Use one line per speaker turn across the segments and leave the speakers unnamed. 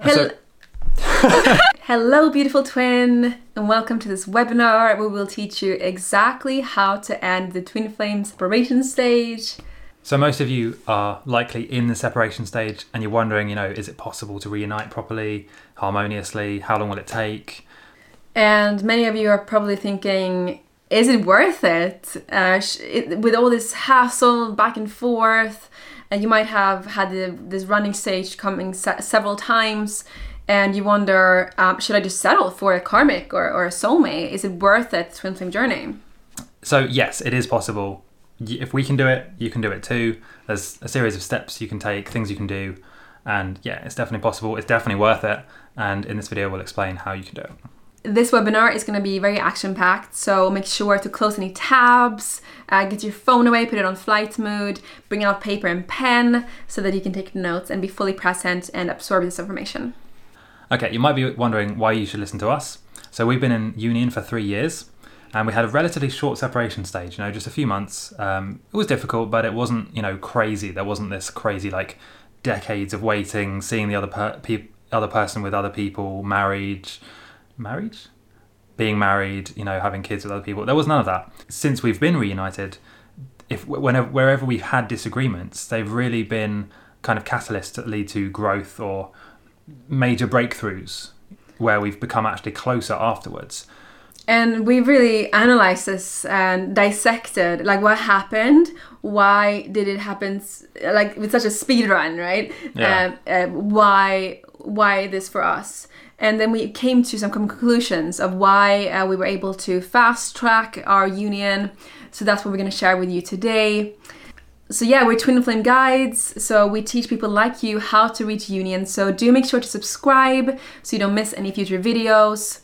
Hel- Hello, beautiful twin, and welcome to this webinar where we'll teach you exactly how to end the twin flame separation stage.
So most of you are likely in the separation stage and you're wondering, you know, is it possible to reunite properly, harmoniously? How long will it take?
And many of you are probably thinking, is it worth it? Uh, sh- it with all this hassle back and forth, and you might have had the, this running stage coming se- several times, and you wonder, um, should I just settle for a karmic or, or a soulmate? Is it worth it, twin flame journey?
So yes, it is possible. If we can do it, you can do it too. There's a series of steps you can take, things you can do, and yeah, it's definitely possible. It's definitely worth it. And in this video, we'll explain how you can do it.
This webinar is going to be very action packed, so make sure to close any tabs, uh, get your phone away, put it on flight mode, bring out paper and pen so that you can take notes and be fully present and absorb this information.
Okay, you might be wondering why you should listen to us. So we've been in union for three years, and we had a relatively short separation stage. You know, just a few months. Um, it was difficult, but it wasn't you know crazy. There wasn't this crazy like decades of waiting, seeing the other per- pe- other person with other people, married, married, being married. You know, having kids with other people. There was none of that. Since we've been reunited, if whenever wherever we've had disagreements, they've really been kind of catalysts that lead to growth or major breakthroughs where we've become actually closer afterwards.
And we really analyzed this and dissected like what happened, why did it happen, like with such a speed run, right?
Yeah.
Um, uh, why why this for us? And then we came to some conclusions of why uh, we were able to fast track our union. So that's what we're going to share with you today. So yeah, we're Twin Flame Guides. So we teach people like you how to reach union. So do make sure to subscribe so you don't miss any future videos.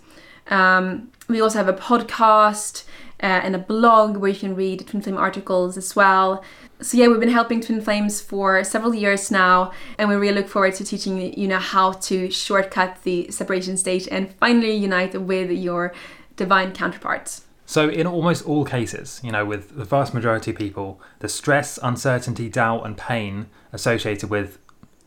Um, we also have a podcast uh, and a blog where you can read Twin Flame articles as well. So yeah, we've been helping Twin Flames for several years now, and we really look forward to teaching you now how to shortcut the separation stage and finally unite with your divine counterparts.
So, in almost all cases, you know, with the vast majority of people, the stress, uncertainty, doubt, and pain associated with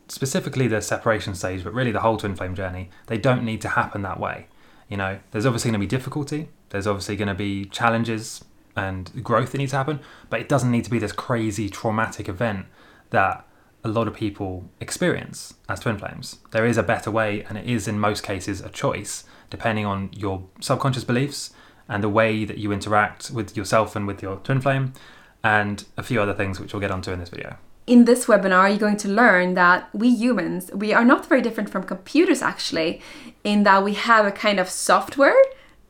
specifically the separation stage, but really the whole twin flame journey, they don't need to happen that way. You know, there's obviously going to be difficulty, there's obviously going to be challenges and growth that needs to happen, but it doesn't need to be this crazy traumatic event that a lot of people experience as twin flames. There is a better way, and it is in most cases a choice, depending on your subconscious beliefs and the way that you interact with yourself and with your twin flame, and a few other things which we'll get onto in this video.
In this webinar, you're going to learn that we humans, we are not very different from computers actually, in that we have a kind of software,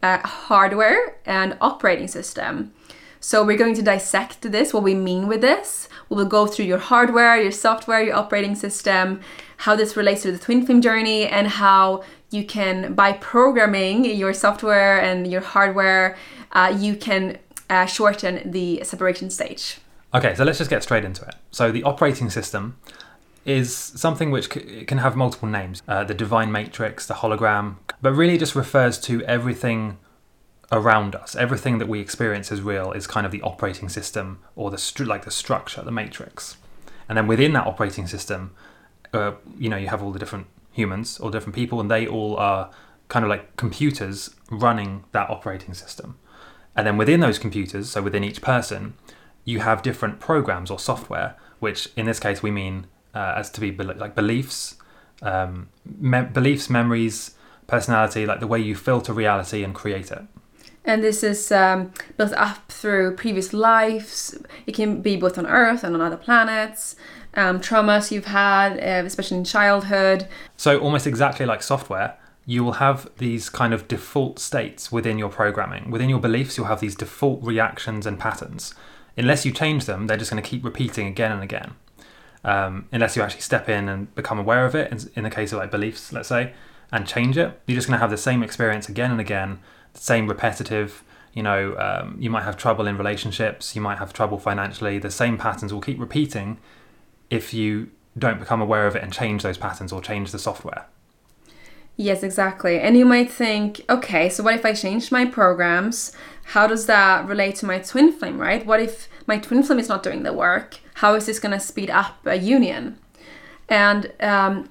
uh, hardware, and operating system. So we're going to dissect this, what we mean with this. We will go through your hardware, your software, your operating system, how this relates to the twin flame journey, and how you can, by programming your software and your hardware, uh, you can uh, shorten the separation stage.
Okay, so let's just get straight into it. So the operating system is something which c- can have multiple names uh, the divine matrix, the hologram, but really just refers to everything around us. Everything that we experience as real is kind of the operating system or the stru- like the structure, the matrix. And then within that operating system, uh, you know, you have all the different humans or different people, and they all are kind of like computers running that operating system. And then within those computers, so within each person, you have different programs or software, which in this case we mean uh, as to be like beliefs, um, me- beliefs, memories, personality, like the way you filter reality and create it.
And this is um, built up through previous lives. It can be both on Earth and on other planets. Um, traumas you've had, uh, especially in childhood.
So almost exactly like software, you will have these kind of default states within your programming. Within your beliefs, you'll have these default reactions and patterns. Unless you change them, they're just going to keep repeating again and again. Um, unless you actually step in and become aware of it, in- in the case of like beliefs, let's say, and change it, you're just going to have the same experience again and again, the same repetitive. You know, um, you might have trouble in relationships, you might have trouble financially. The same patterns will keep repeating if you don't become aware of it and change those patterns or change the software.
Yes, exactly. And you might think, okay, so what if I change my programs? How does that relate to my twin flame, right? What if my twin flame is not doing the work? How is this going to speed up a union? And um,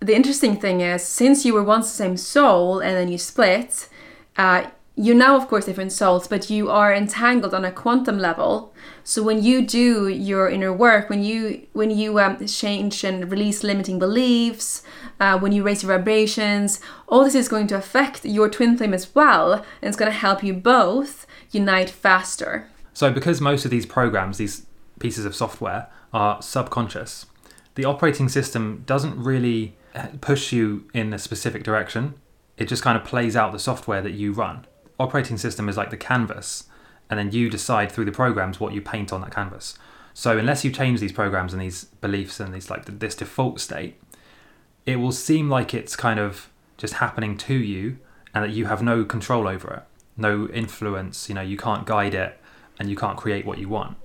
the interesting thing is, since you were once the same soul and then you split, uh, you're now, of course, different souls, but you are entangled on a quantum level. So when you do your inner work, when you when you um, change and release limiting beliefs, uh, when you raise your vibrations, all this is going to affect your twin flame as well, and it's going to help you both unite faster.
So, because most of these programs, these pieces of software, are subconscious, the operating system doesn't really uh, push you in a specific direction. It just kind of plays out the software that you run. Operating system is like the canvas, and then you decide through the programs what you paint on that canvas. So, unless you change these programs and these beliefs and these like this default state, it will seem like it's kind of just happening to you and that you have no control over it, no influence. You know, you can't guide it and you can't create what you want.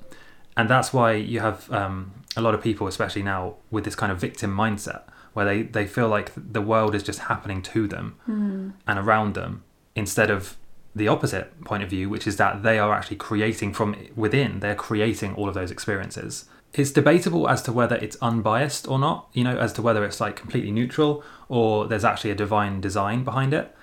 And that's why you have um, a lot of people, especially now, with this kind of victim mindset where they, they feel like the world is just happening to them
Mm.
and around them instead of the opposite point of view, which is that they are actually creating from within, they're creating all of those experiences. It's debatable as to whether it's unbiased or not, you know, as to whether it's like completely neutral or there's actually a divine design behind it.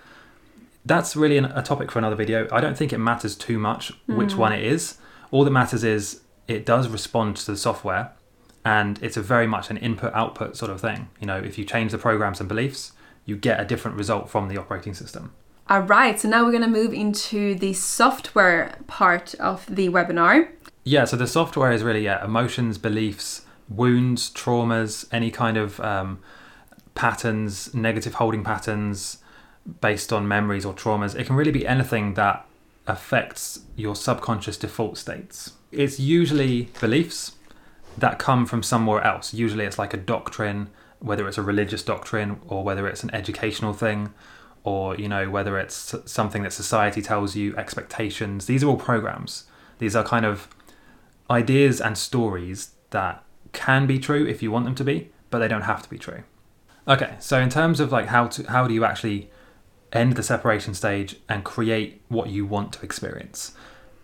That's really an, a topic for another video. I don't think it matters too much which one it is. All that matters is it does respond to the software and it's a very much an input output sort of thing. You know, if you change the programs and beliefs, you get a different result from the operating system.
All right, so now we're going to move into the software part of the webinar.
Yeah, so the software is really yeah, emotions, beliefs, wounds, traumas, any kind of um, patterns, negative holding patterns based on memories or traumas. It can really be anything that affects your subconscious default states. It's usually beliefs that come from somewhere else. Usually it's like a doctrine, whether it's a religious doctrine or whether it's an educational thing or you know whether it's something that society tells you expectations. These are all programs. These are kind of ideas and stories that can be true if you want them to be but they don't have to be true. Okay so in terms of like how to how do you actually end the separation stage and create what you want to experience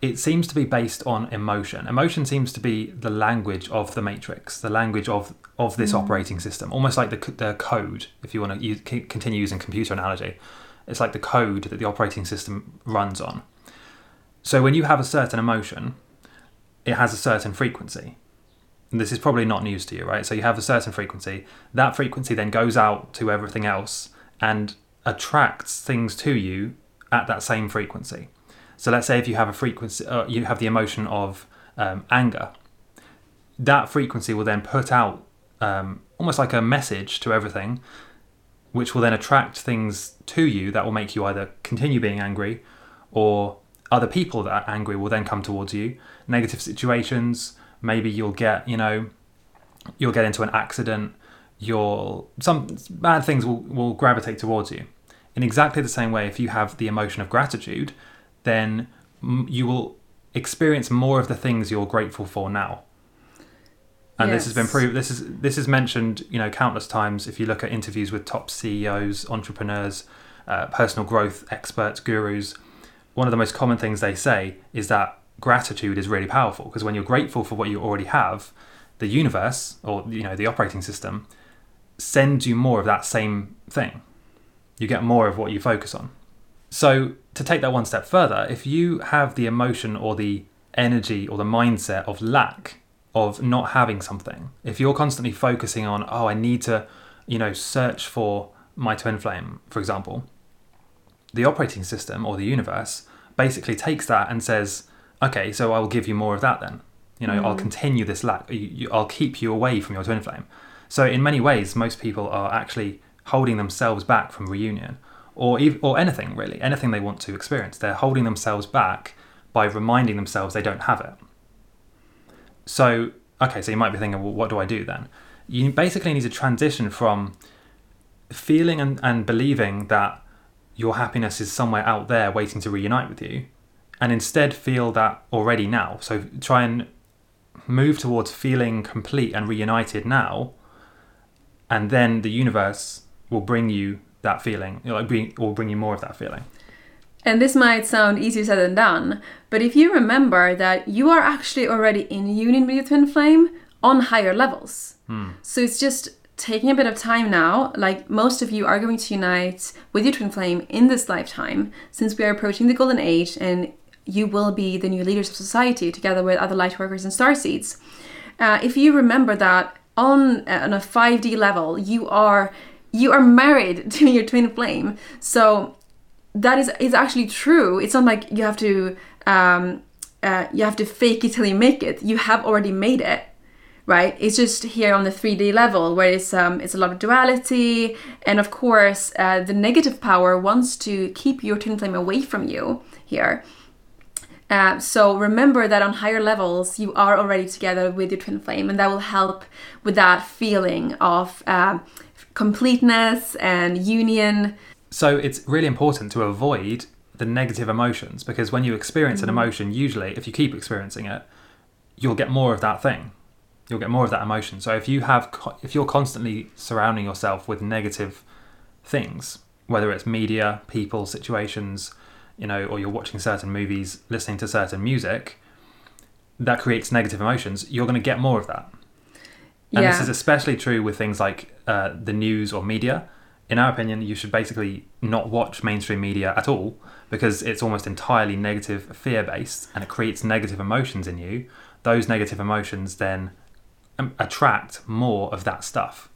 it seems to be based on emotion. Emotion seems to be the language of the matrix the language of of this mm. operating system almost like the, the code if you want to use, continue using computer analogy. It's like the code that the operating system runs on. So when you have a certain emotion it has a certain frequency. And this is probably not news to you right? So you have a certain frequency that frequency then goes out to everything else and attracts things to you at that same frequency so let's say if you have a frequency, uh, you have the emotion of um, anger. That frequency will then put out um, almost like a message to everything, which will then attract things to you that will make you either continue being angry, or other people that are angry will then come towards you. Negative situations, maybe you'll get, you know, you'll get into an accident. You'll some bad things will, will gravitate towards you. In exactly the same way, if you have the emotion of gratitude, then you will experience more of the things you're grateful for now. And this has been
Yes.
proved. This is this is mentioned, you know, countless times. If you look at interviews with top CEOs, entrepreneurs, uh, personal growth experts, gurus, one of the most common things they say is that gratitude is really powerful because when you're grateful for what you already have, the universe or you know the operating system sends you more of that same thing. You get more of what you focus on. So, to take that one step further, if you have the emotion or the energy or the mindset of lack, of not having something, if you're constantly focusing on, oh, I need to, you know, search for my twin flame, for example, the operating system or the universe basically takes that and says, okay, so I'll give you more of that then. You know, I'll mm-hmm. continue this lack, I'll keep you away from your twin flame. So, in many ways, most people are actually holding themselves back from reunion or or anything really, anything they want to experience. They're holding themselves back by reminding themselves they don't have it. So, okay, so you might be thinking, well, what do I do then? You basically need to transition from feeling and, and believing that your happiness is somewhere out there waiting to reunite with you, and instead feel that already now. So, try and move towards feeling complete and reunited now, and then the universe will bring you that feeling, you know, like bring, will bring you more of that feeling.
And this might sound easier said than done, but if you remember that you are actually already in union with your twin flame on higher levels. So it's just taking a bit of time now, like most of you are going to unite with your twin flame in this lifetime, since we are approaching the golden age and you will be the new leaders of society together with other light workers and star seeds. Uh, if you remember that on, uh, on a 5D level, you are you are married to your twin flame. So that is is actually true. It's not like you have to um, uh, you have to fake it till you make it. You have already made it, right? It's just here on the 3D level where it's um, it's a lot of duality, and of course uh, the negative power wants to keep your twin flame away from you here. Uh, so remember that on higher levels you are already together with your twin flame, and that will help with that feeling of uh, completeness and union.
So it's really important to avoid the negative emotions because when you experience mm-hmm. an emotion, usually if you keep experiencing it, you'll get more of that thing. You'll get more of that emotion. So if you have, if you're constantly surrounding yourself with negative things, whether it's media, people, situations, you know, or you're watching certain movies, listening to certain music, that creates negative emotions. You're going to get more of that. And yeah. this is especially true with things like uh, the news or media. In our opinion, you should basically not watch mainstream media at all because it's almost entirely negative, fear based, and it creates negative emotions in you. Those negative emotions then um, attract more of that stuff.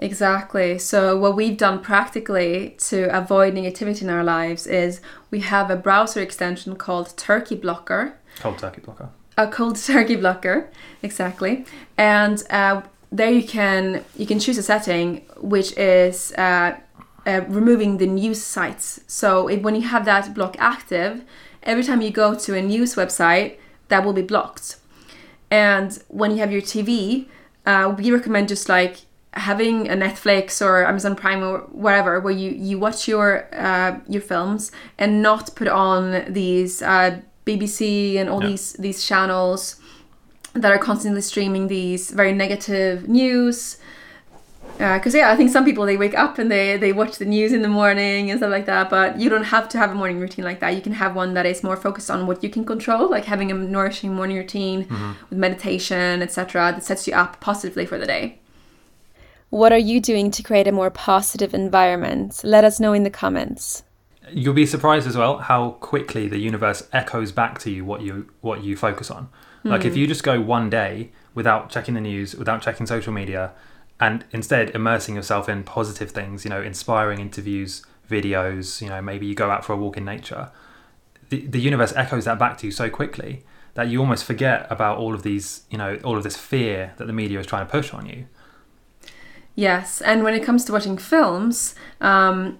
Exactly. So, what we've done practically to avoid negativity in our lives is we have a browser extension called Turkey Blocker.
Cold Turkey Blocker
a cold turkey blocker exactly. And uh, there you can you can choose a setting which is uh, uh, removing the news sites. So if, when you have that block active every time you go to a news website that will be blocked. And when you have your tv uh, we recommend just like having a netflix or amazon prime or whatever where you you watch your uh, your films and not put on these uh, BBC and all yeah. these these channels that are constantly streaming these very negative news. Because uh, yeah, I think some people they wake up and they they watch the news in the morning and stuff like that. But you don't have to have a morning routine like that. You can have one that is more focused on what you can control, like having a nourishing morning routine mm-hmm. with meditation, etc. That sets you up positively for the day. What are you doing to create a more positive environment? Let us know in the comments
you'll be surprised as well how quickly the universe echoes back to you what you what you focus on. Mm. Like if hmm. you just go one day without checking the news, without checking social media, and instead immersing yourself in positive things, you know, inspiring interviews, videos, you know, maybe you go out for a walk in nature. The the universe echoes that back to you so quickly that you almost forget about all of these, you know, all of this fear that the media is trying to push on you.
Yes, and when it comes to watching films, um,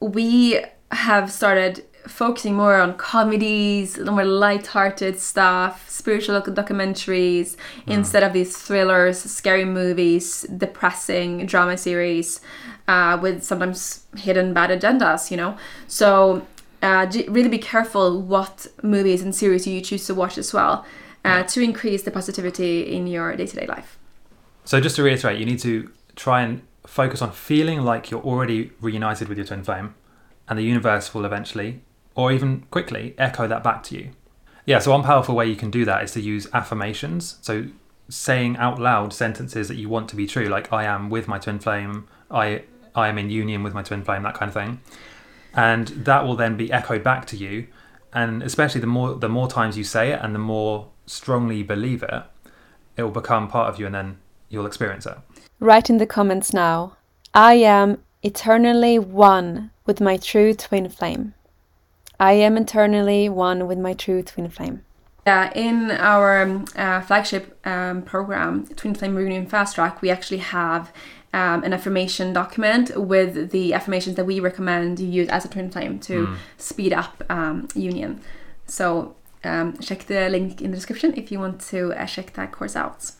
we have started focusing more on comedies, more light-hearted stuff, spiritual documentaries, mm. instead of these thrillers, scary movies, depressing drama series uh, with sometimes hidden bad agendas. You know, so uh, really be careful what movies and series you choose to watch as well uh, to increase the positivity in your day-to-day life.
So just to reiterate, you need to try and focus on feeling like you're already reunited with your twin flame and the universe will eventually, or even quickly, echo that back to you. Yeah, so one powerful way you can do that is to use affirmations. So saying out loud sentences that you want to be true, like I am with my twin flame, I I am in union with my twin flame, that kind of thing. And that will then be echoed back to you. And especially the more the more times you say it and the more strongly you believe it, it will become part of you and then you'll experience it.
Write in the comments now. I am eternally one with my true twin flame. I am eternally one with my true twin flame. Yeah, in our um, uh, flagship um, program, Twin Flame Reunion Fast Track, we actually have um, an affirmation document with the affirmations that we recommend you use as a twin flame to mm. speed up um, union. So um, check the link in the description if you want to uh, check that course out.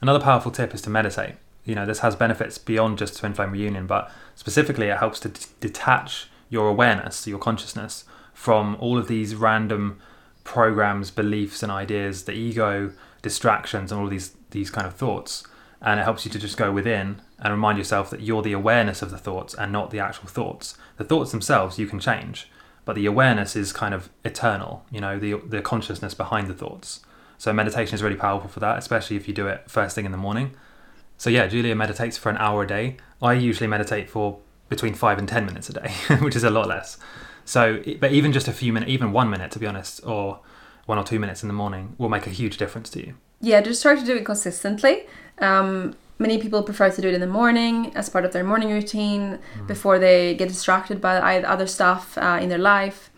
Another powerful tip is to meditate you know this has benefits beyond just twin flame reunion but specifically it helps to d- detach your awareness your consciousness from all of these random programs beliefs and ideas the ego distractions and all these these kind of thoughts. And it helps you to just go within and remind yourself that you're the awareness of the thoughts and not the actual thoughts. The thoughts themselves you can change but the awareness is kind of eternal you know the the consciousness behind the thoughts. So meditation is really powerful for that especially if you do it first thing in the morning So yeah, Julia meditates for an hour a day. I usually meditate for between five and ten minutes a day, which is a lot less. So, but even just a few minutes, even one minute, to be honest, or one or two minutes in the morning, will make a huge difference to you.
Yeah, just try to do it consistently. Um, many people prefer to do it in the morning as part of their morning routine mm. before they get distracted by other stuff uh, in their life.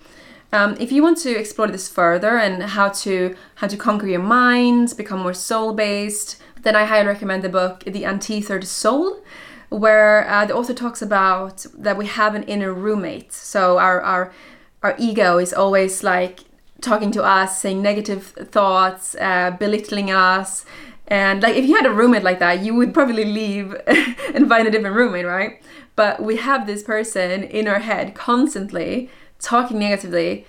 Um, if you want to explore this further and how to how to conquer your mind, become more soul based, then I highly recommend the book The Untethered Soul, where uh, the author talks about that we have an inner roommate. So our our our ego is always like talking to us, saying negative thoughts, uh, belittling us. And like if you had a roommate like that, you would probably leave and find a different roommate, right? But we have this person in our head constantly talking negatively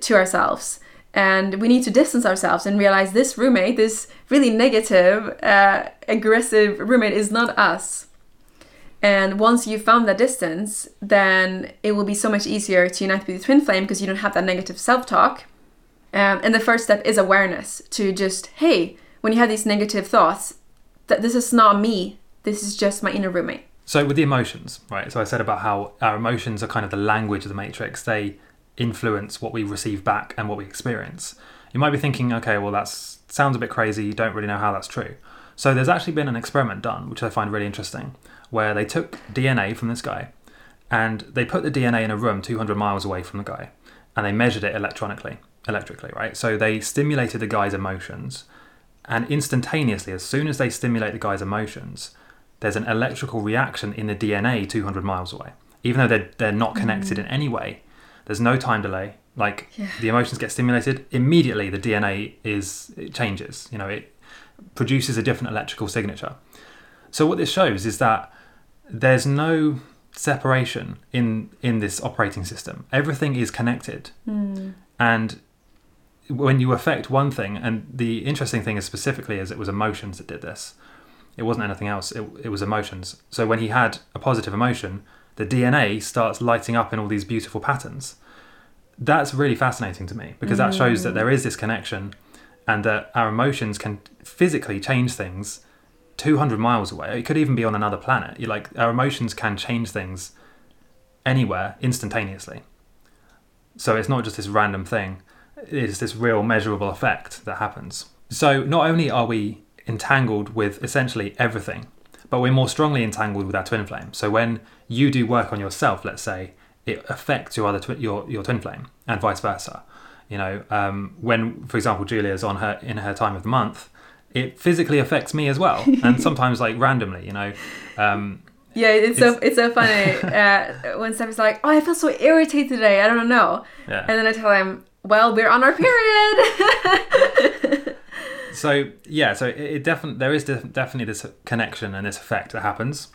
to ourselves. And we need to distance ourselves and realize this roommate, this really negative, uh, aggressive roommate, is not us. And once you've found that distance, then it will be so much easier to unite with the twin flame because you don't have that negative self talk. Um, and the first step is awareness to just, hey, when you have these negative thoughts, that this is not me, this is just my inner roommate.
So, with the emotions, right? So, I said about how our emotions are kind of the language of the matrix, they influence what we receive back and what we experience. You might be thinking, okay, well, that sounds a bit crazy, you don't really know how that's true. So, there's actually been an experiment done, which I find really interesting, where they took DNA from this guy and they put the DNA in a room 200 miles away from the guy and they measured it electronically electrically, right? So they stimulated the guy's emotions, and instantaneously, as soon as they stimulate the guy's emotions, there's an electrical reaction in the DNA 200 miles away. Even though they're, they're not connected mm. in any way, there's no time delay. Like yeah. the emotions get stimulated, immediately the DNA is it changes. You know, it produces a different electrical signature. So what this shows is that there's no separation in in this operating system. Everything is connected, mm. and when you affect one thing, and the interesting thing is specifically is it was emotions that did this. It wasn't anything else. It, it was emotions. So when he had a positive emotion, the DNA starts lighting up in all these beautiful patterns. That's really fascinating to me because that shows that mm. there is this connection and that our emotions can physically change things 200 miles away. It could even be on another planet. You like our emotions can change things anywhere instantaneously. So it's not just this random thing it's this real measurable effect that happens. So not only are we entangled with essentially everything, but we're more strongly entangled with our twin flame. So when you do work on yourself, let's say, it affects your other twi- your your twin flame, and vice versa. You know, um, when, for example, Julia's on her in her time of the month, it physically affects me as well, and sometimes like randomly. You know, um,
yeah, it's, it's, so it's so funny uh, when Steph is like, "Oh, I feel so irritated today. I don't know," yeah. and then I tell him, well, we're on our period.
so yeah, so it, it definitely there is def- definitely this connection and this effect that happens,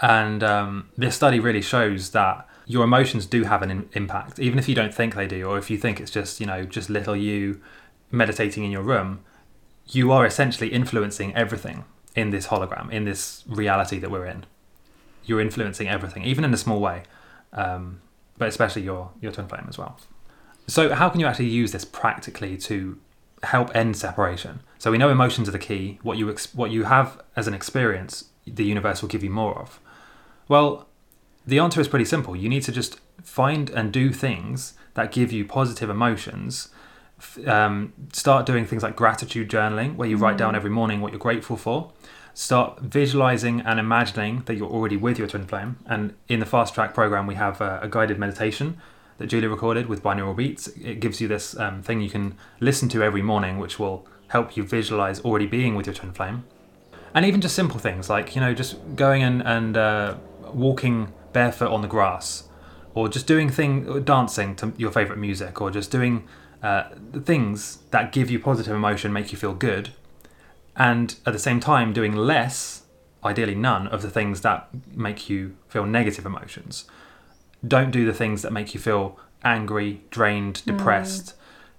and um, this study really shows that your emotions do have an in- impact, even if you don't think they do, or if you think it's just you know just little you meditating in your room. You are essentially influencing everything in this hologram, in this reality that we're in. You're influencing everything, even in a small way, um, but especially your your twin flame as well. So, how can you actually use this practically to help end separation? So, we know emotions are the key. What you ex- what you have as an experience, the universe will give you more of. Well, the answer is pretty simple. You need to just find and do things that give you positive emotions. Um, start doing things like gratitude journaling, where you mm. write down mm. every morning what you're grateful for. Start visualizing and imagining that you're already with your twin flame. And in the fast track program, we have a, a guided meditation that Julie recorded with binaural beats. It gives you this um, thing you can listen to every morning, which will help you visualize already being with your twin flame. And even just simple things like, you know, just going and, and uh, walking barefoot on the grass, or just doing thing, dancing to your favorite music, or just doing uh, things that give you positive emotion, make you feel good, and at the same time doing less, ideally none, of the things that make you feel negative emotions don't do the things that make you feel angry, drained, hmm. depressed,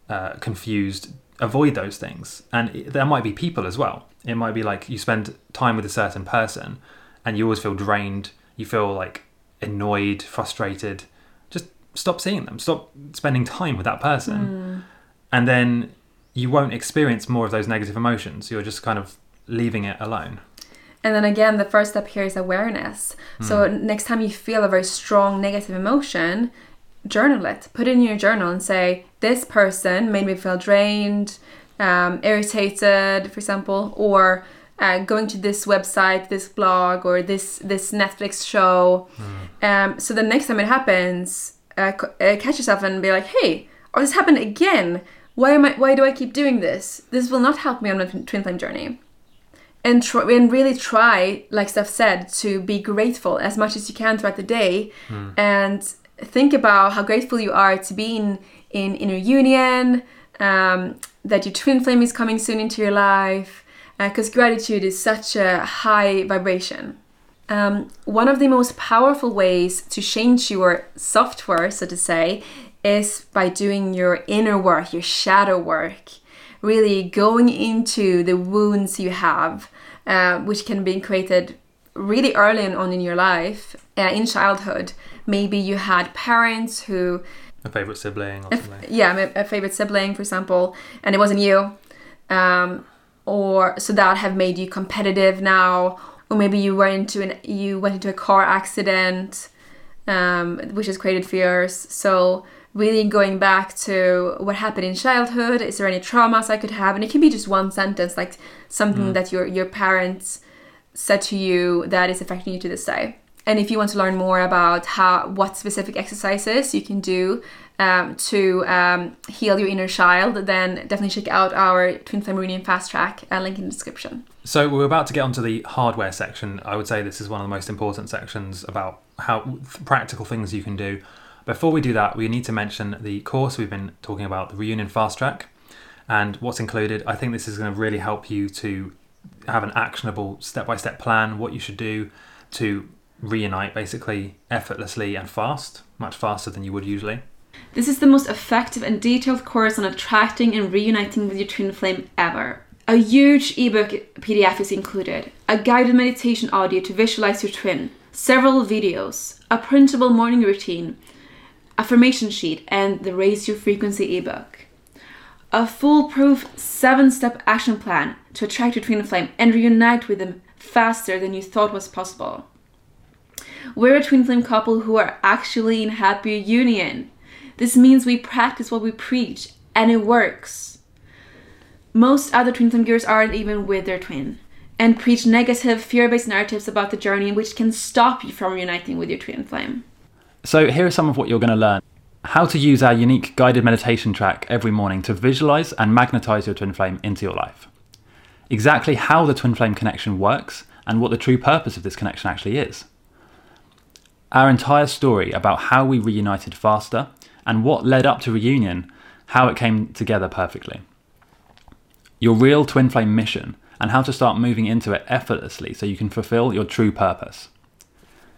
mm. uh, confused. Avoid those things. And it, there might be people as well. It might be like you spend time with a certain person and you always feel drained, you feel like annoyed, frustrated. Just stop seeing them, stop spending time with that person. Mm. And then you won't experience more of those negative emotions. You're just kind of leaving it alone.
And then again, the first step here is awareness. So next time you feel a very strong negative emotion, journal it. Put it in your journal and say, "This person made me feel drained, um, irritated, for example, or uh, going to this website, this blog, or this this Netflix show." Um, so the next time it happens, uh, uh, catch yourself and be like, "Hey, oh, this happened again. Why am I? Why do I keep doing this? This will not help me on my twin flame journey." And try, and really try, like Steph said, to be grateful as much as you can throughout the day, and think about how grateful you are to be in in inner union, um, that your twin flame is coming soon into your life, because gratitude is such a high vibration. Um, one of the most powerful ways to change your software, so to say, is by doing your inner work, your shadow work. Really going into the wounds you have, uh, which can be created really early on in your life, uh, in childhood. Maybe you had parents who
A favourite sibling or something.
yeah, a favorite sibling, for example, and it wasn't you, um, or so that have made you competitive now, or maybe you were into an you went into a car accident, um, which has created fears. So really going back to what happened in childhood, is there any traumas I could have, and it can be just one sentence, like something that your your parents said to you that is affecting you to this day. And if you want to learn more about how what specific exercises you can do um, to um, heal your inner child, then definitely check out our Twin Flame Reunion Fast Track uh, link in the description.
So we're about to get onto the hardware section. I would say this is one of the most important sections about how practical things you can do. Before we do that, we need to mention the course we've been talking about, the Reunion Fast Track, and what's included. I think this is going to really help you to have an actionable step-by-step plan, what you should do to reunite basically effortlessly and fast, much faster than you would usually.
This is the most effective and detailed course on attracting and reuniting with your twin flame ever. A huge ebook PDF is included, a guided meditation audio to visualize your twin, several videos, a printable morning routine, affirmation sheet, and the Raise Your Frequency ebook. A foolproof seven step action plan to attract your twin flame and reunite with them faster than you thought was possible. We're a twin flame couple who are actually in happy union. This means we practice what we preach and it works. Most other twin flame gurus aren't even with their twin and preach negative, fear based narratives about the journey which can stop you from reuniting with your twin flame.
So, here are some of what you're going to learn how to use our unique guided meditation track every morning to visualize and magnetize your twin flame into your life. Exactly how the twin flame connection works and what the true purpose of this connection actually is. Our entire story about how we reunited faster and what led up to reunion, how it came together perfectly. Your real twin flame mission and how to start moving into it effortlessly so you can fulfill your true purpose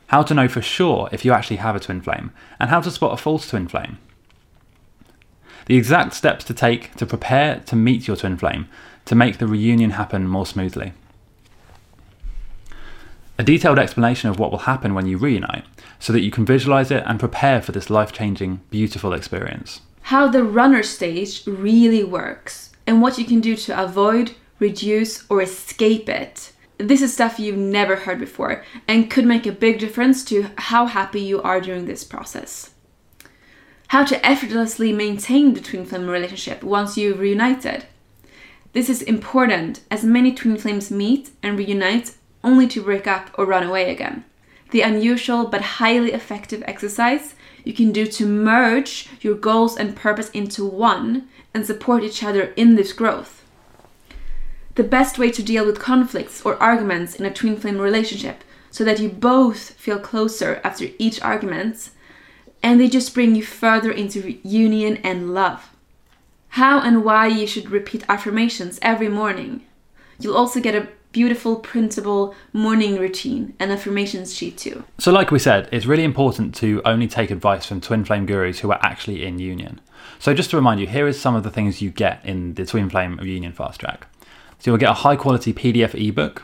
how to know for sure if you actually have a twin flame, and how to spot a false twin flame. The exact steps to take to prepare to meet your twin flame to make the reunion happen more smoothly. A detailed explanation of what will happen when you reunite, so that you can visualize it and prepare for this life changing, beautiful experience.
How the runner stage really works and what you can do to avoid, reduce, or escape it. This is stuff you've never heard before and could make a big difference to how happy you are during this process. How to effortlessly maintain the twin flame relationship once you've reunited. This is important as many twin flames meet and reunite only to break up or run away again. The unusual but highly effective exercise you can do to merge your goals and purpose into one and support each other in this growth the best way to deal with conflicts or arguments in a twin flame relationship so that you both feel closer after each argument and they just bring you further into union and love. How and why you should repeat affirmations every morning. You'll also get a beautiful printable morning routine and affirmations sheet too.
So, like we said, it's really important to only take advice from twin flame gurus who are actually in union. So, just to remind you, here is some of the things you get in the twin flame reunion fast track. So, you'll get a high quality PDF ebook,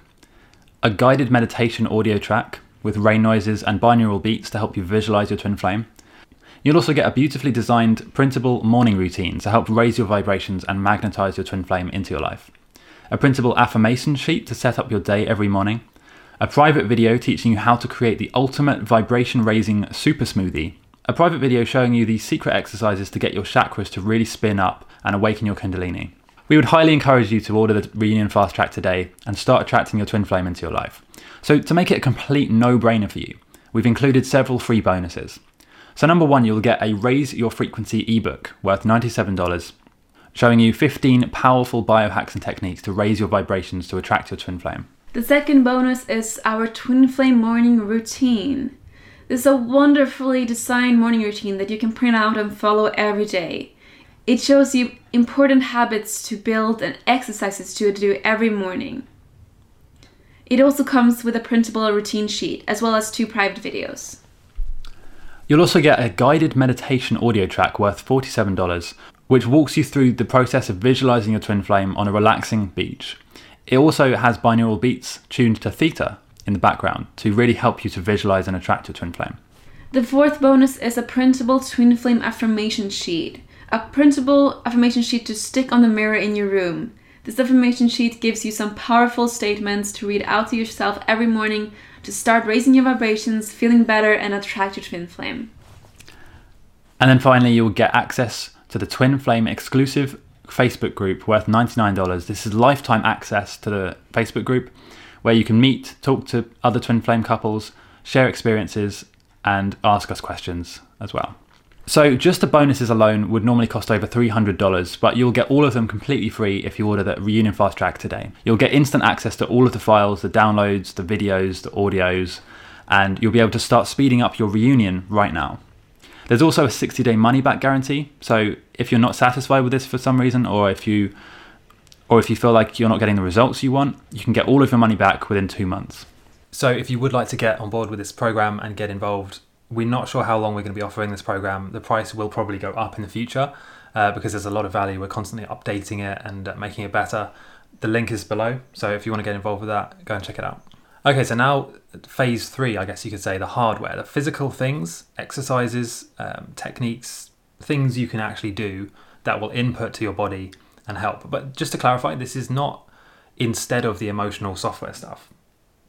a guided meditation audio track with rain noises and binaural beats to help you visualize your twin flame. You'll also get a beautifully designed printable morning routine to help raise your vibrations and magnetize your twin flame into your life. A printable affirmation sheet to set up your day every morning.
a private video teaching you how to create the ultimate vibration raising super smoothie, a private video showing you the secret exercises to get your chakras to really spin up and awaken your Kundalini. We would highly encourage you to order the Reunion Fast Track today and start attracting your twin flame into your life. So, to make it a complete no brainer for you, we've included several free bonuses. So, number one, you'll get a Raise Your Frequency ebook worth $97, showing you 15 powerful biohacks and techniques to raise your vibrations to attract your twin flame.
The second bonus is our twin flame morning routine. This is a wonderfully designed morning routine that you can print out and follow every day. It shows you important habits to build and exercises to do every morning. It also comes with a printable routine sheet as well as two private videos.
You'll also get a guided meditation audio track worth $47, which walks you through the process of visualizing your twin flame on a relaxing beach. It also has binaural beats tuned to theta in the background to really help you to visualize and attract your twin flame.
The fourth bonus is a printable twin flame affirmation sheet a printable affirmation sheet to stick on the mirror in your room. This affirmation sheet gives you some powerful statements to read out to yourself every morning to start raising your vibrations, feeling better, and attract your twin flame.
And then finally, you'll get access to the Twin Flame exclusive Facebook group worth $99. This is lifetime access to the Facebook group where you can meet, talk to other twin flame couples, share experiences, and ask us questions as well. So just the bonuses alone would normally cost over $300, but you'll get all of them completely free if you order the Reunion Fast Track today. You'll get instant access to all of the files, the downloads, the videos, the audios, and you'll be able to start speeding up your reunion right now. There's also a 60 day money back guarantee, so if you're not satisfied with this for some reason, or if you or if you feel like you're not getting the results you want, you can get all of your money back within two months.
So, if you would like to get on board with this program and get involved, we're not sure how long we're going to be offering this program. The price will probably go up in the future uh, because there's a lot of value. We're constantly updating it and uh, making it better. The link is below, so if you want to get involved with that, go and check it out. Okay, so now phase three, I guess you could say, the hardware, the physical things, exercises, um, techniques, things you can actually do that will input to your body and help. But just to clarify, this is not instead of the emotional software stuff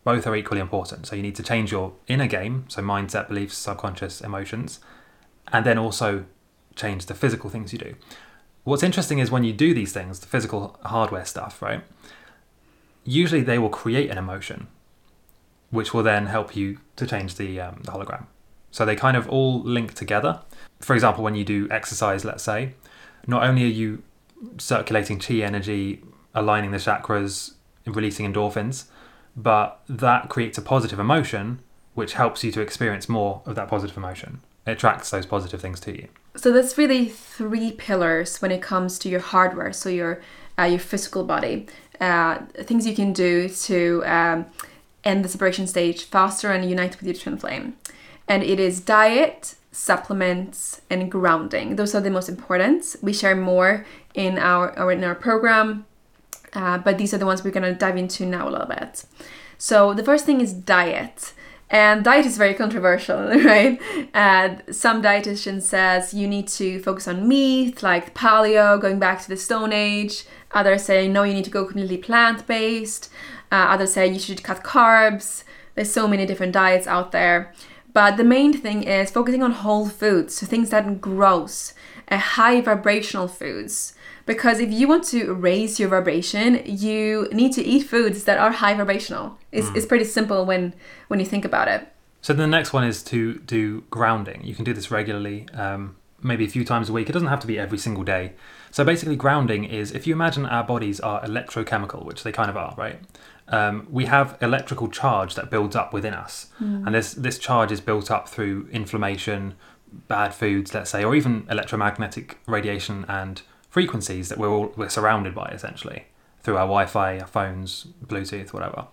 both are equally important. So you need to change your inner game, so mindset, beliefs, subconscious, emotions, and then also change the physical things you do. What's interesting is when you do these things, the physical hardware stuff, right? Usually they will create an emotion, which will then help you to change the, um, the hologram. So they kind of all link together. For example, when you do exercise, let's say, not only are you circulating chi energy, aligning the chakras, releasing endorphins, but that creates a positive emotion which helps you to experience more of that positive emotion. It attracts those positive things to you.
So there's really three pillars when it comes to your hardware. So your uh, your physical body, uh, things you can do to um, end the separation stage faster and unite with your twin flame. And it is diet, supplements, and grounding. Those are the most important. We share more in our in our program uh, but these are the ones we're to dive into now a little bit. So the first thing is diet. And diet is very controversial, right? Uh, some dietitian says you need to focus on meat, like paleo, going back to the Stone Age. Others say no, you need to go completely plant-based. Uh, others say you should cut carbs. There's so many different diets out there. But the main thing is focusing on whole foods, so things that grows, uh, high vibrational foods. Because if you want to raise your vibration you need to eat foods that are high vibrational. It's, mm. it's pretty simple when when you think about it.
So the next one is to do grounding. You can do this regularly um, maybe a few times a week. It doesn't have to be every single day. So basically grounding is if you imagine our bodies are electrochemical which they kind of are right um, we have electrical charge that builds up within us mm. and this this charge is built up through inflammation bad foods let's say or even electromagnetic radiation and frequencies that we're all we're surrounded by essentially through our Wi-Fi, our phones, Bluetooth, whatever.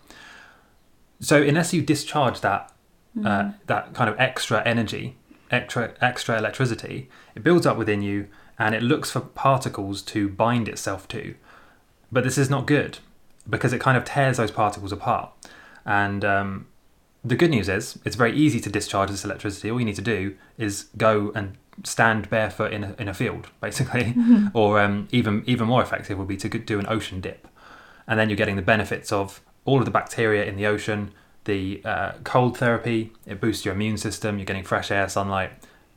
So unless you discharge that mm. uh, that kind of extra energy, extra extra electricity, it builds up within you and it looks for particles to bind itself to. But this is not good because it kind of tears those particles apart. And um, the good news is it's very easy to discharge this electricity. All you need to do is go and stand barefoot in a, in a field, basically, mm-hmm. or um, even even more effective would be to do an ocean dip, and then you're getting the benefits of all of the bacteria in the ocean the uh, cold therapy, it boosts your immune system, you're getting fresh air, sunlight,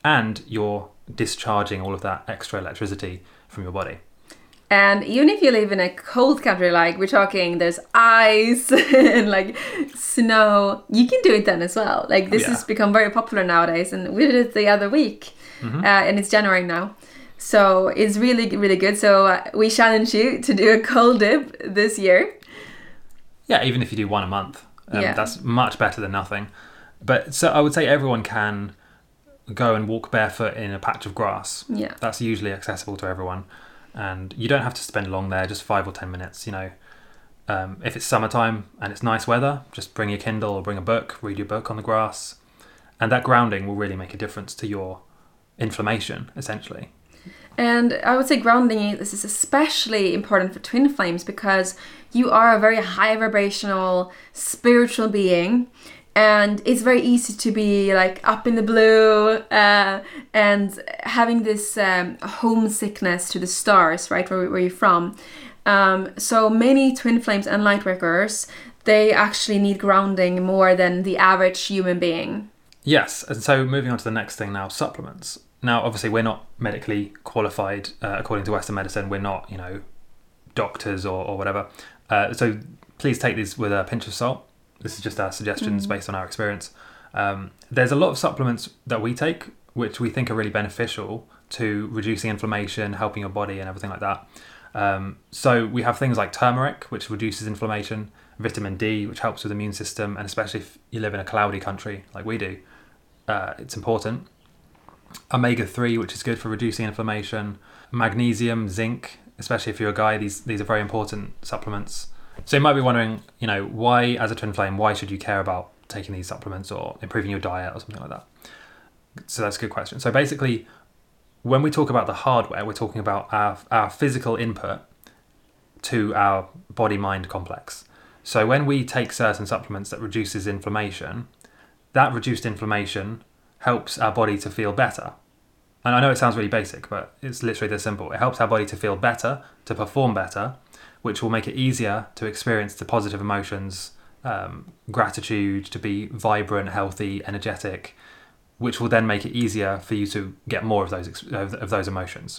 and you're discharging all of that extra electricity from your body.
And even if you live in a cold country, like we're talking, there's ice and like snow, you can do it then as well. Like this
Yeah.
has become very popular nowadays, and we did it the other week,
Mm-hmm.
uh, and it's January now. So it's really, really good. So uh, we challenge you to do a cold dip this year.
Yeah, even if you do one a month, um,
Yeah.
that's much better than nothing. But so I would say everyone can go and walk barefoot in a patch of grass.
Yeah.
That's usually accessible to everyone, and you don't have to spend long there, just five or ten minutes. You know, um, if it's summertime and it's nice weather, just bring your Kindle or bring a book, read your book on the grass, and that grounding will really make a difference to your inflammation, essentially.
And I would say grounding this is especially important for twin flames because you are a very high vibrational spiritual being and it's very easy to be like up in the blue uh, and having this um, homesickness to the stars right where, where you're from um, so many twin flames and light workers they actually need grounding more than the average human being
Yes, and so moving on to the next thing now, supplements. Now, obviously, we're not medically qualified uh, according to Western medicine. We're not, you know, doctors or, or whatever. Uh, so please take these with a pinch of salt. This is just our suggestions based on our experience. Um, there's a lot of supplements that we take which we think are really beneficial to reducing inflammation, helping your body, and everything like that. Um, so we have things like turmeric, which reduces inflammation, vitamin D, which helps with the immune system, and especially if you live in a cloudy country like we do, uh, it's important. Omega three, which is good for reducing inflammation, magnesium, zinc, especially if you're a guy. These these are very important supplements. So you might be wondering, you know, why as a twin flame, why should you care about taking these supplements or improving your diet or something like that? So that's a good question. So basically, when we talk about the hardware, we're talking about our our physical input to our body mind complex. So when we take certain supplements that reduces inflammation, that reduced inflammation helps our body to feel better. And I know it sounds really basic, but it's literally this simple. It helps our body to feel better, to perform better, which will make it easier to experience the positive emotions, um, gratitude, to be vibrant, healthy, energetic, which will then make it easier for you to get more of those of, those emotions.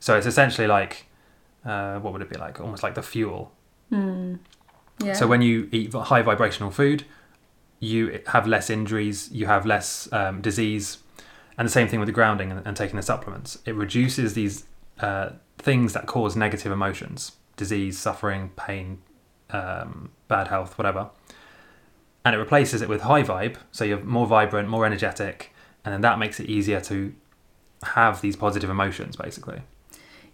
So it's essentially like, uh, what would it be like? Almost like the fuel
yeah
so when you eat high vibrational food, you have less injuries, you have less um, disease, and the same thing with the grounding and, and taking the supplements. It reduces these uh, things that cause negative emotions, disease, suffering, pain, um, bad health, whatever, and it replaces it with high vibe. So you're more vibrant, more energetic, and then that makes it easier to have these positive emotions, basically.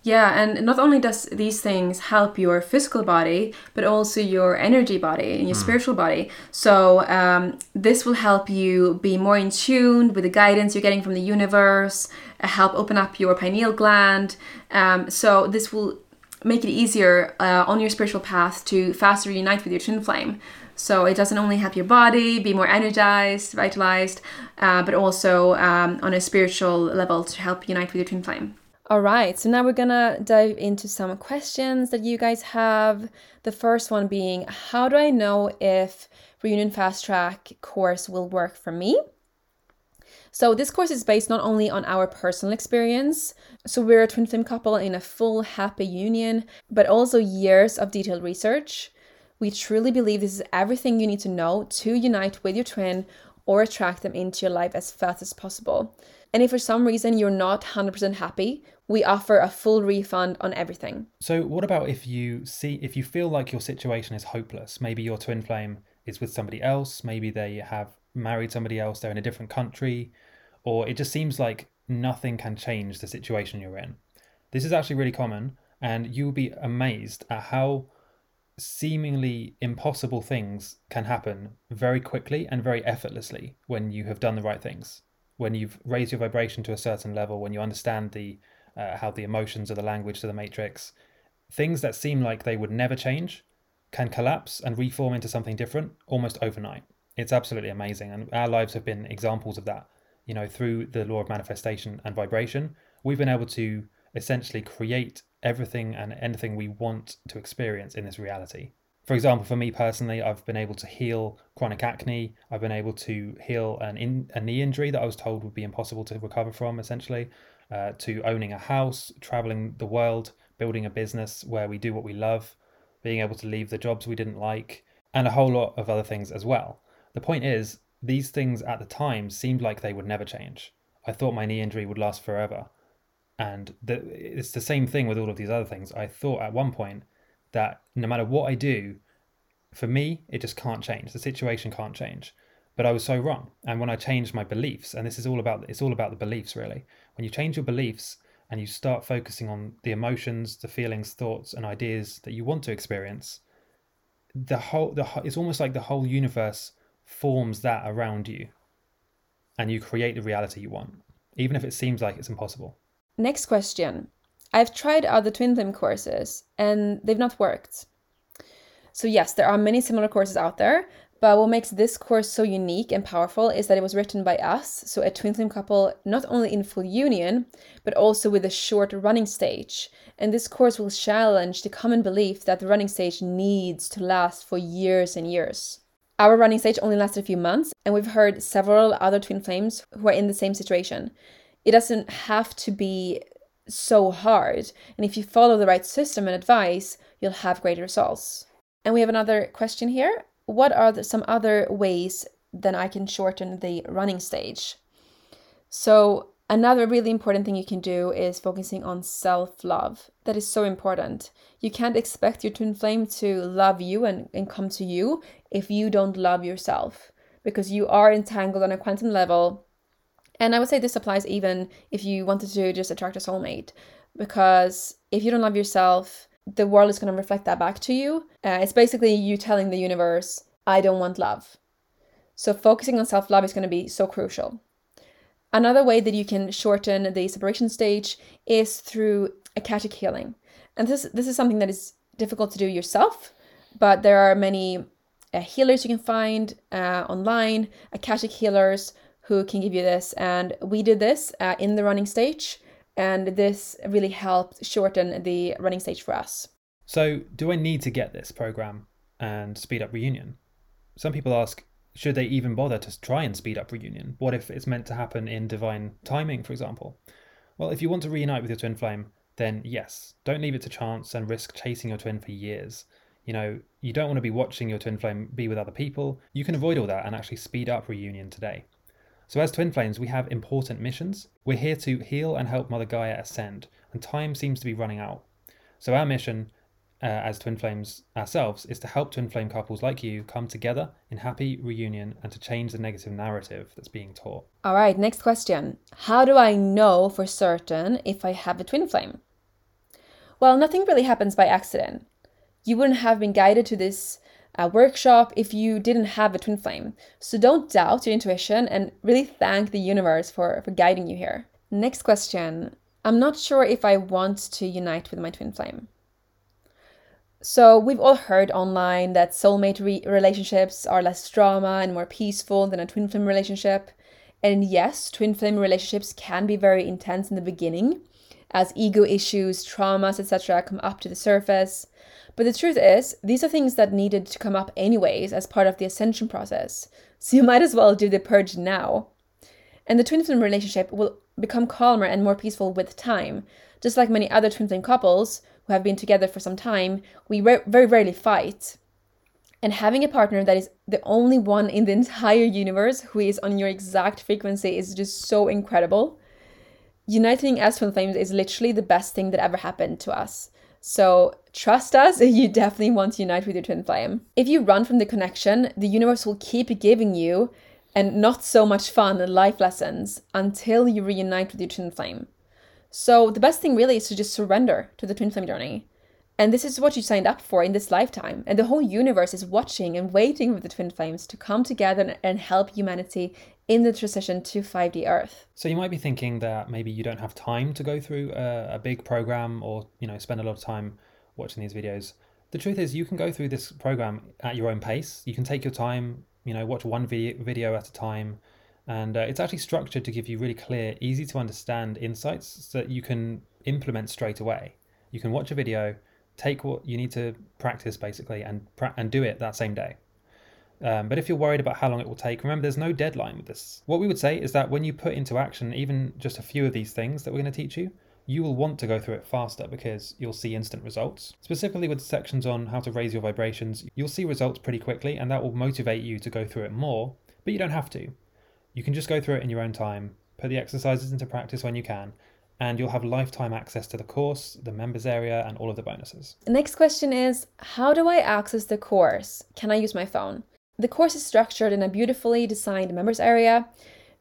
Yeah, and not only does these things help your physical body, but also your energy body and your spiritual body. So um, this will help you be more in tune with the guidance you're getting from the universe, uh, help open up your pineal gland. Um, so this will make it easier uh, on your spiritual path to faster unite with your twin flame. So it doesn't only help your body be more energized, vitalized, uh, but also um, on a spiritual level to help unite with your twin flame. All right, so now we're gonna dive into some questions that you guys have. The first one being How do I know if Reunion Fast Track course will work for me? So, this course is based not only on our personal experience, so we're a twin flame couple in a full happy union, but also years of detailed research. We truly believe this is everything you need to know to unite with your twin or attract them into your life as fast as possible. And if for some reason you're not 100% happy, we offer a full refund on everything.
So, what about if you see if you feel like your situation is hopeless? Maybe your twin flame is with somebody else. Maybe they have married somebody else. They're in a different country, or it just seems like nothing can change the situation you're in. This is actually really common, and you'll be amazed at how seemingly impossible things can happen very quickly and very effortlessly when you have done the right things. When you've raised your vibration to a certain level, when you understand the uh, how the emotions are the language to the matrix, things that seem like they would never change can collapse and reform into something different almost overnight. It's absolutely amazing, and our lives have been examples of that. You know, through the law of manifestation and vibration, we've been able to essentially create everything and anything we want to experience in this reality. For example, for me personally, I've been able to heal chronic acne. I've been able to heal an in, a knee injury that I was told would be impossible to recover from, essentially, uh, to owning a house, traveling the world, building a business where we do what we love, being able to leave the jobs we didn't like, and a whole lot of other things as well. The point is, these things at the time seemed like they would never change. I thought my knee injury would last forever. And the, it's the same thing with all of these other things. I thought at one point that no matter what I do, for me, it just can't change. The situation can't change. But I was so wrong. And when I changed my beliefs, and this is all about it's all about the beliefs really. When you change your beliefs and you start focusing on the emotions, the feelings, thoughts, and ideas that you want to experience, the whole the it's almost like the whole universe forms that around you and you create the reality you want, even if it seems like it's impossible.
Next question. I've tried other twin flame courses and they've not worked. So, yes, there are many similar courses out there, but what makes this course so unique and powerful is that it was written by us, so a twin flame couple, not only in full union, but also with a short running stage. And this course will challenge the common belief that the running stage needs to last for years and years. Our running stage only lasted a few months, and we've heard several other twin flames who are in the same situation. It doesn't have to be so hard, and if you follow the right system and advice, you'll have great results. And we have another question here. What are the, some other ways then I can shorten the running stage? So, Another really important thing you can do is focusing on self love. That is so important. You can't expect your twin flame to love you and, and come to you if you don't love yourself because you are entangled on a quantum level. And I would say this applies even if you wanted to just attract a soulmate because if you don't love yourself, the world is going to reflect that back to you. Uh, it's basically you telling the universe, I don't want love. So, focusing on self love is going to be so crucial. Another way that you can shorten the separation stage is through akashic healing. And this, this is something that is difficult to do yourself, but there are many uh, healers you can find uh, online, akashic healers who can give you this. And we did this uh, in the running stage, and this really helped shorten the running stage for us.
So, do I need to get this program and speed up reunion? Some people ask, should they even bother to try and speed up reunion? What if it's meant to happen in divine timing, for example? Well, if you want to reunite with your twin flame, then yes, don't leave it to chance and risk chasing your twin for years. You know, you don't want to be watching your twin flame be with other people. You can avoid all that and actually speed up reunion today. So, as twin flames, we have important missions. We're here to heal and help Mother Gaia ascend, and time seems to be running out. So, our mission uh, as twin flames ourselves is to help twin flame couples like you come together in happy reunion and to change the negative narrative that's being taught.
All right, next question. How do I know for certain if I have a twin flame? Well, nothing really happens by accident. You wouldn't have been guided to this uh, workshop if you didn't have a twin flame. So don't doubt your intuition and really thank the universe for, for guiding you here. Next question. I'm not sure if I want to unite with my twin flame. So, we've all heard online that soulmate re- relationships are less drama and more peaceful than a twin flame relationship. And yes, twin flame relationships can be very intense in the beginning as ego issues, traumas, etc. come up to the surface. But the truth is, these are things that needed to come up anyways as part of the ascension process. So you might as well do the purge now. And the twin flame relationship will become calmer and more peaceful with time. Just like many other twin flame couples, who have been together for some time, we re- very rarely fight. And having a partner that is the only one in the entire universe who is on your exact frequency is just so incredible. Uniting as twin flames is literally the best thing that ever happened to us. So trust us, you definitely want to unite with your twin flame. If you run from the connection, the universe will keep giving you and not so much fun and life lessons until you reunite with your twin flame. So the best thing really is to just surrender to the twin flame journey. And this is what you signed up for in this lifetime. And the whole universe is watching and waiting for the twin flames to come together and help humanity in the transition to 5D Earth.
So you might be thinking that maybe you don't have time to go through a, a big program or, you know, spend a lot of time watching these videos. The truth is you can go through this program at your own pace. You can take your time, you know, watch one video at a time and uh, it's actually structured to give you really clear, easy to understand insights so that you can implement straight away. You can watch a video, take what you need to practice basically and pra- and do it that same day. Um, but if you're worried about how long it will take, remember there's no deadline with this. What we would say is that when you put into action even just a few of these things that we're going to teach you, you will want to go through it faster because you'll see instant results. Specifically with sections on how to raise your vibrations, you'll see results pretty quickly and that will motivate you to go through it more, but you don't have to. You can just go through it in your own time, put the exercises into practice when you can, and you'll have lifetime access to the course, the members area, and all of the bonuses.
The next question is How do I access the course? Can I use my phone? The course is structured in a beautifully designed members area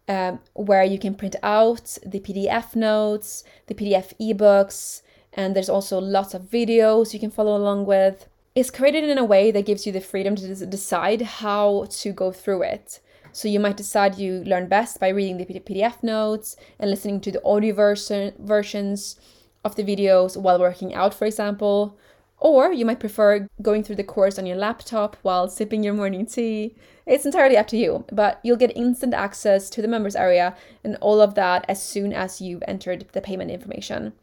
um, where you can print out the PDF notes, the PDF ebooks, and there's also lots of videos you can follow along with. It's created in a way that gives you the freedom to decide how to go through it. So you might decide you learn best by reading the PDF notes and listening to the audio version versions of the videos while working out, for example. Or you might prefer going through the course on your laptop while sipping your morning tea. It's entirely up to you, but you'll get instant access to the members area and all of that as soon as you've entered the payment information.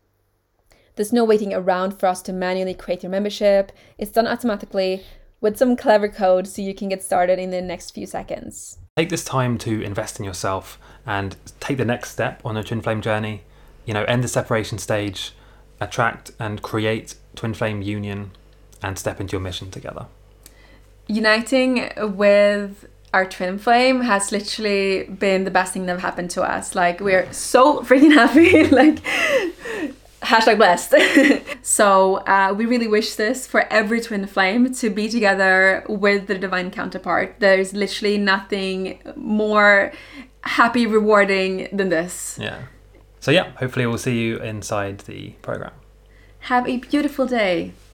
There's no waiting around for us to manually create your membership. It's done automatically with some clever code so you can get started in the next few seconds.
Take this time to invest in yourself and take the next step on the twin flame journey. You know, end the separation stage, attract and create twin flame union, and step into your mission together.
Uniting with our twin flame has literally been the best thing that happened to us. Like we're so freaking happy. like hashtag blessed. so uh, we really wish this for every twin flame to be together with the divine counterpart. There's literally nothing more happy, rewarding than this.
Yeah. So yeah, hopefully we'll see you inside the program.
Have a beautiful day.